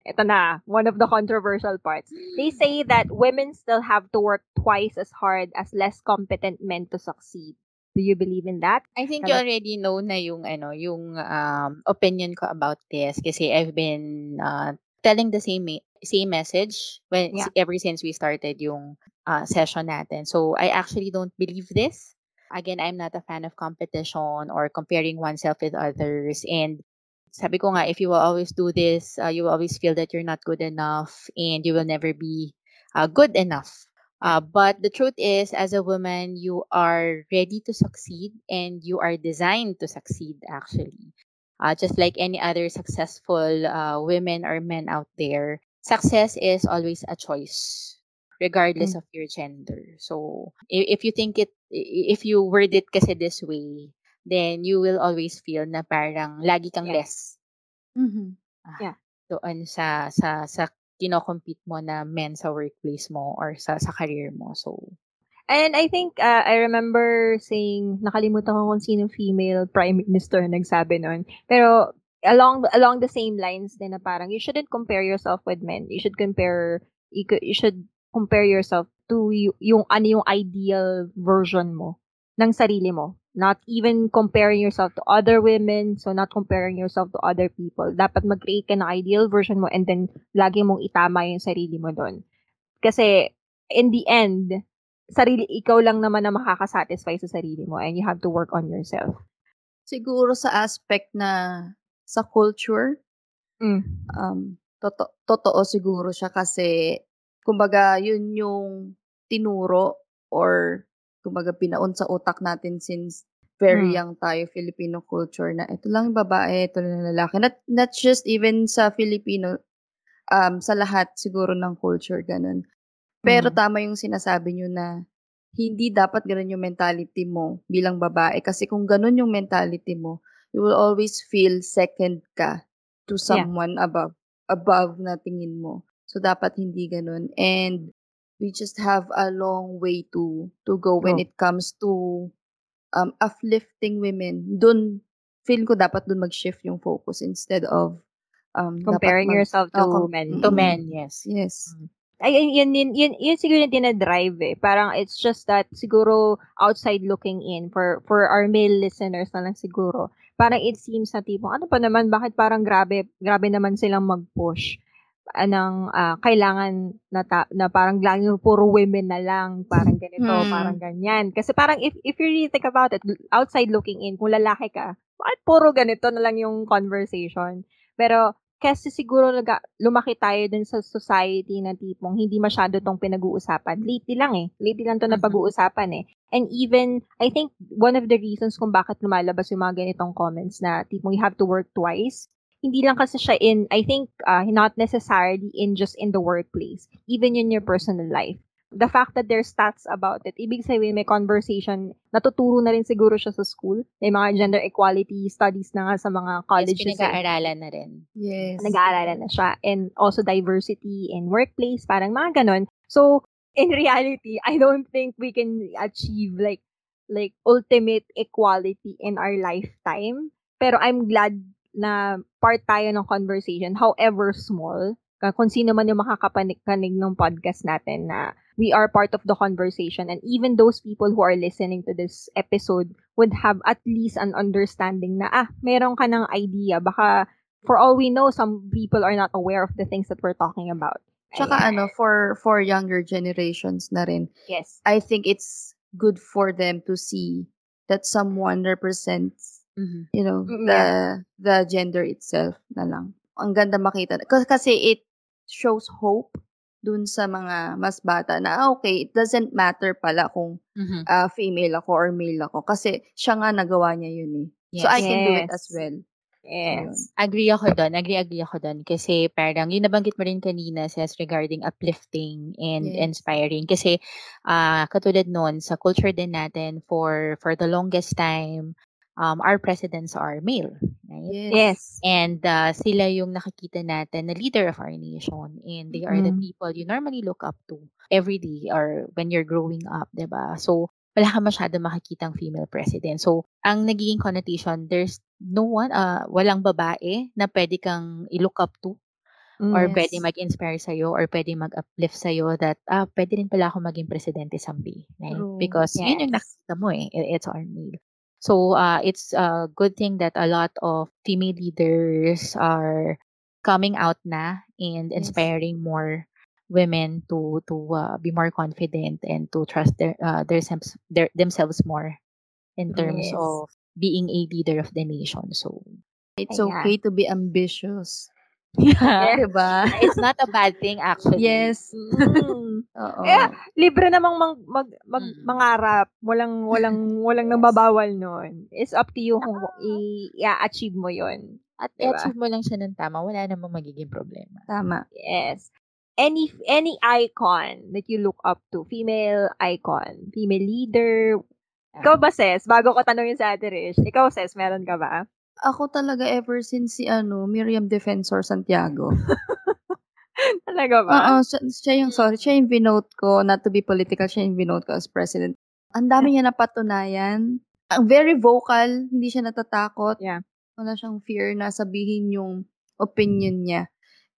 Ito na, one of the controversial parts. They say that women still have to work twice as hard as less competent men to succeed. Do you believe in that? I think you already know na yung ano, yung um, opinion ko about this kasi I've been uh, telling the same me- same message when Yeah. ever since we started yung uh, session natin. So I actually don't believe this. Again, I'm not a fan of competition or comparing oneself with others and sabi ko nga if you will always do this, uh, you will always feel that you're not good enough and you will never be uh, good enough. Uh, but the truth is, as a woman, you are ready to succeed and you are designed to succeed, actually. Uh, just like any other successful uh, women or men out there, success is always a choice, regardless of your gender. So, if, if you think it, if you word it kasi this way, then you will always feel na parang lagi kang Yeah. less Mhm. doon sa sa sa kino-compete mo na men sa workplace mo or sa sa career mo. So, And I think, uh, I remember saying, nakalimutan ko kung sino female prime minister nagsabi nun. Pero, along along the same lines din na parang, you shouldn't compare yourself with men. You should compare, you, you should compare yourself to y- yung ano yung ideal version mo ng sarili mo. Not even comparing yourself to other women, so not comparing yourself to other people. Dapat mag-create ka ng ideal version mo and then lagi mong itama yung sarili mo doon. Kasi, in the end, sarili, ikaw lang naman na makakasatisfy sa sarili mo and you have to work on yourself. Siguro sa aspect na sa culture, Mm. um, toto- totoo siguro siya kasi, kumbaga, yun yung tinuro or kumbaga pinaon sa utak natin since very Mm. young tayo, Filipino culture, na ito lang yung babae, ito lang yung lalaki. Not, not just even sa Filipino, um, sa lahat siguro ng culture, ganun. Pero Mm. tama yung sinasabi nyo na hindi dapat ganun yung mentality mo bilang babae. Kasi kung ganun yung mentality mo, you will always feel second ka to Yeah. someone above above na tingin mo. So dapat hindi ganun. And we just have a long way to to go when Go. it comes to um uplifting women. Dun feel ko dapat dun mag-shift yung focus instead of um Comparing mag- yourself to Oh, com- men. to Mm-mm. men, yes. Yes. Ay, yun, yun, yun, yun, siguro yung dinadrive eh. Parang it's just that siguro outside looking in for for our male listeners na lang siguro. Parang it seems na tipong, ano pa naman, bakit parang grabe, grabe naman silang mag-push anong ah, kailangan na, ta- na parang laging puro women na lang, parang ganito, Hmm. parang ganyan. Kasi parang if, if you really think about it, outside looking in, kung lalaki ka, bakit puro ganito na lang yung conversation? Pero kasi siguro naga, lumaki tayo dun sa society na tipong hindi masyado tong pinag-uusapan. Lately lang eh. Lately lang to na Mhm. pag-uusapan eh. And even, I think one of the reasons kung bakit lumalabas yung mga ganitong comments na tipong you have to work twice, hindi lang kasi siya in, I think, uh, not necessarily in just in the workplace, even in your personal life. The fact that there's stats about it, ibig sabihin may conversation, natuturo na rin siguro siya sa school. May mga gender equality studies na nga sa mga Yes, colleges. eh. pinag-aaralan na rin. Yes. nag-aaralan na siya. And also diversity in workplace, parang mga ganon. So, in reality, I don't think we can achieve like like ultimate equality in our lifetime. Pero I'm glad na part tayo ng conversation, however small, kung sino man yung makakapanig ng podcast natin na we are part of the conversation and even those people who are listening to this episode would have at least an understanding na ah, meron ka ng idea. Baka for all we know, some people are not aware of the things that we're talking about. Tsaka Ayan. ano, for for younger generations na rin, Yes. I think it's good for them to see that someone represents, Mhm. you know, Mm, the the gender itself na lang. Ang ganda makita. Kasi it shows hope dun sa mga mas bata na, ah, okay, it doesn't matter pala kung Mhm. ah, female ako or male ako. Kasi siya nga nagawa niya yun eh. So, Yes. I can do it Yes. as well. Yes. Agree ako doon. Agree, agree ako doon. Kasi parang, yung nabanggit mo rin kanina, says regarding uplifting and Yes. inspiring. Kasi, ah katulad noon, sa culture din natin, for for the longest time, um, our presidents are male. right? Yes. Yes. And uh, sila yung nakikita natin na leader of our nation. And they are the Mm. people you normally look up to every day or when you're growing up, 'di ba? So, wala ka masyado makikitang female president. So, ang nagiging connotation, there's no one, uh, walang babae na pwede kang i-look up to Mm. or Yes. pwede mag-inspire sa'yo or pwede mag-uplift sa'yo that, ah, pwede rin pala ako maging presidente someday. Right? True. Because yun yung Yes. nakita mo eh. It's our male. So, uh, it's a good thing that a lot of female leaders are coming out na and Yes. inspiring more women to to uh, be more confident and to trust their uh, their, their themselves more in terms Yes. of being a leader of the nation. So, It's Ayan. okay to be ambitious. Yeah. Diba? it's not a bad thing actually. Yes. Mm. Oo. Eh, libre namang mag, mag, mag Mm. mangarap. Walang walang walang nababawal noon. It's up to you kung i- i-achieve mo 'yon. At Diba? i-achieve mo lang siya ng tama, wala namang magiging problema. Tama. Yes. Any any icon that you look up to, female icon, female leader. Ikaw ba, Ses? Bago ko tanongin sa Ate Rish, ikaw, Ses, meron ka ba? Ako talaga ever since si ano, Miriam Defensor Santiago. Talaga ba? Oo, siya, siya yung, sorry, siya yung binote ko, not to be political, siya yung binote ko as president. Ang dami niya napatunayan. Ang very vocal, hindi siya natatakot. Yeah. Wala siyang fear na sabihin yung opinion niya.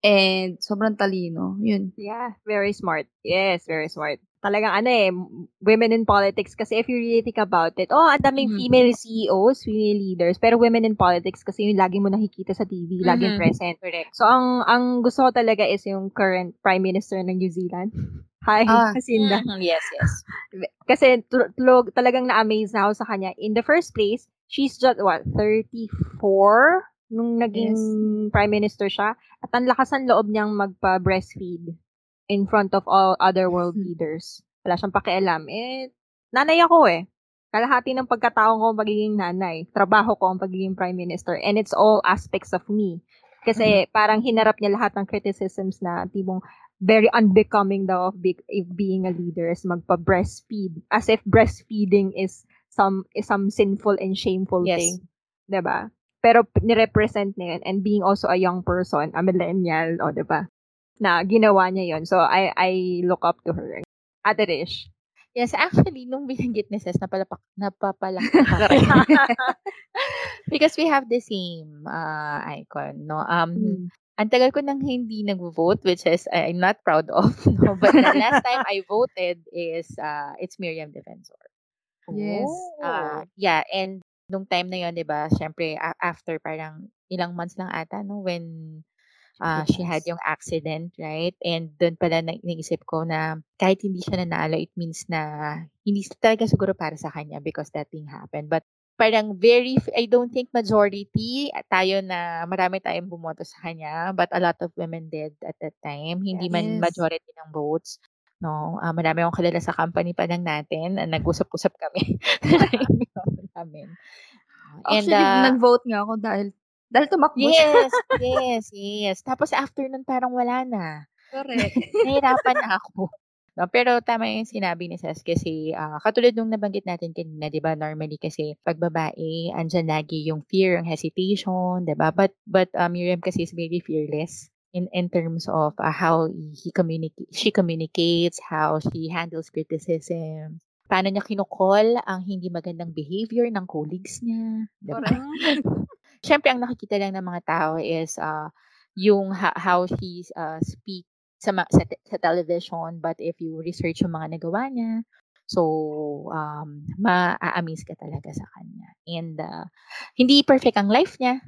And sobrang talino. Yun. Yeah, very smart. Yes, very smart. Talagang ano eh, women in politics kasi if you really think about it, oh, ang daming Mhm. female CEOs, female leaders, pero women in politics kasi yung lagi mo nakikita sa TV, laging Mhm. present. Correct. So, ang ang gusto ko talaga is yung current Prime Minister ng New Zealand. Hi, Ah. Jacinda. Mhm, Yes, yes. Kasi tu- tulog, talagang na-amaze na ako sa kanya. In the first place, she's just, what, 34? Nung naging prime minister siya. At ang lakas ng loob niyang magpa-breastfeed in front of all other world Hmm. leaders. Wala siyang pakialam. Eh, nanay ako eh. Kalahati ng pagkataon ko magiging nanay. Trabaho ko ang pagiging prime minister. And it's all aspects of me. Kasi parang hinarap niya lahat ng criticisms na tibong very unbecoming daw of be- being a leader is magpa-breastfeed. As if breastfeeding is some is some sinful and shameful Yes. thing. ba? Pero p- ni-represent niya yun and being also a young person, a millennial, o 'di ba? Na ginawa niya yon So I I look up to her. Ate Rish. Yes, actually, nung binanggit ni Ses, napalapak, napapalak ako rin. Because we have the same uh, icon, no? Um, Hmm. ang tagal ko nang hindi nag-vote, which is I- I'm not proud of, no? But the last time I voted is, uh, it's Miriam Defensor. Yes. Ah, yeah, and nung time na yon 'di ba, syempre after parang ilang months lang ata no when ah, she had yung accident, right? And doon pala na, naisip ko na kahit hindi siya nanalo, it means na hindi talaga siguro para sa kanya because that thing happened. But parang very, I don't think majority tayo na marami tayong bumoto sa kanya, but a lot of women did at that time. Hindi man Yes. majority ng votes. No, ah marami akong kilala sa company pa lang natin. ah, nag-usap-usap kami. namin. And, Actually, ah, nag-vote nga ako dahil dahil tumakbo siya. Yes, yes, yes. Tapos after nun parang wala na. Correct. Nahirapan na ako. No, pero tama yung sinabi ni Sas kasi ah, katulad nung nabanggit natin kanina, 'di ba? Normally kasi pag babae, andyan lagi yung fear, yung hesitation, 'di ba? But but uh, Miriam kasi is very fearless in in terms of ah, how he communicate she communicates, how she handles criticism. Paano niya kinukol ang hindi magandang behavior ng colleagues niya, 'di ba? Siyempre, ang nakikita lang ng mga tao is uh, yung ha- how he uh, speak sa, ma- sa, te- sa television. But if you research yung mga nagawa niya, so um, ma-amaze ka talaga sa kanya. And uh, hindi perfect ang life niya.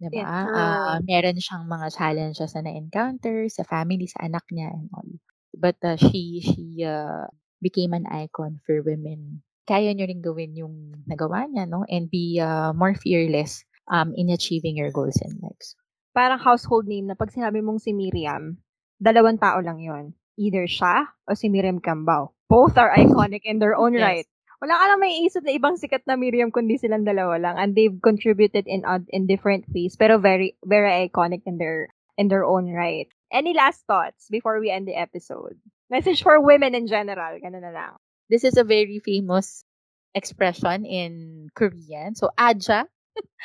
Diba? Yeah. Ah, meron siyang mga challenges na na-encounter sa family, sa anak niya, and all. But uh, she, she uh, became an icon for women. Kaya niyo rin gawin yung nagawa niya, no? And be uh, more fearless um, in achieving your goals in life. Parang household name na pag sinabi mong si Miriam, dalawang tao lang yon. Either siya o si Miriam Cambao. Both are iconic in their own Yes. right. Wala ka lang may isip na ibang sikat na Miriam kundi silang dalawa lang and they've contributed in odd- in different ways pero very very iconic in their in their own right. Any last thoughts before we end the episode? Message for women in general, ganun na lang. This is a very famous expression in Korean. So,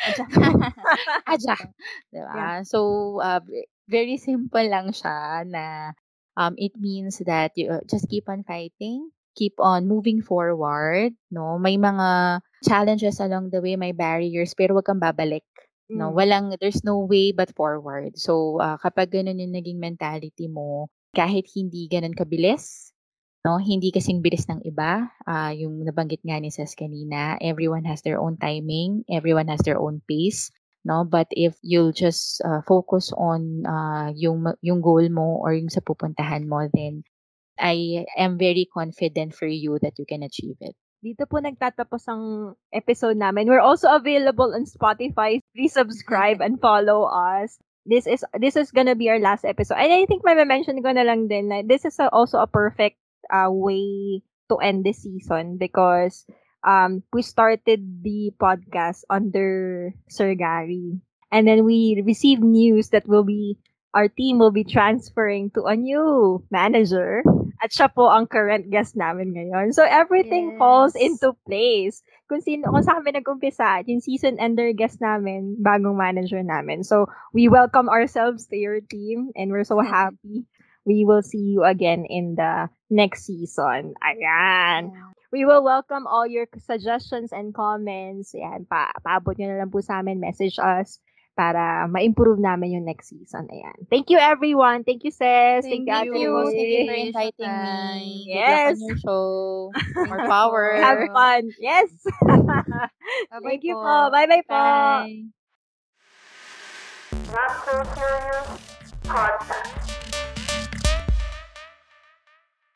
aja. Diba? So, uh, very simple lang siya na um, it means that you uh, just keep on fighting, keep on moving forward, no? May mga challenges along the way, may barriers, pero wag kang babalik. No, Mm. walang there's no way but forward. So, ah, kapag ganun yung naging mentality mo, kahit hindi ganun kabilis, no, hindi kasing bilis ng iba, ah, yung nabanggit nga ni Sas kanina, everyone has their own timing, everyone has their own pace, no? But if you'll just uh, focus on uh, yung yung goal mo or yung sa pupuntahan mo, then I am very confident for you that you can achieve it. Dito po nagtatapos ang episode namin. We're also available on Spotify. Please subscribe and follow us. This is this is gonna be our last episode. And I think may mention ko na lang din na this is a- also a perfect uh, way to end this season because um we started the podcast under Sir Gary. And then we received news that will be our team will be transferring to a new manager. At siya po ang current guest namin ngayon. So, everything falls Yes. into place. Kung sino, kung sa kami nag-umpisa, yung season ender guest namin, bagong manager namin. So, we welcome ourselves to your team and we're so happy. We will see you again in the next season. Ayan. We will welcome all your suggestions and comments. Ayan, pa paabot nyo na lang po sa amin. Message us para ma-improve namin yung next season. Ayan. Thank you, everyone. Thank you, Sis. Thank Thank you. Rose. Thank you for you, inviting me. Tay. Good luck Yes. on your show. More you power. po. Have fun. Yes. Bye-bye Thank you po. po. Bye-bye po. Bye. Not So Serious Podcast.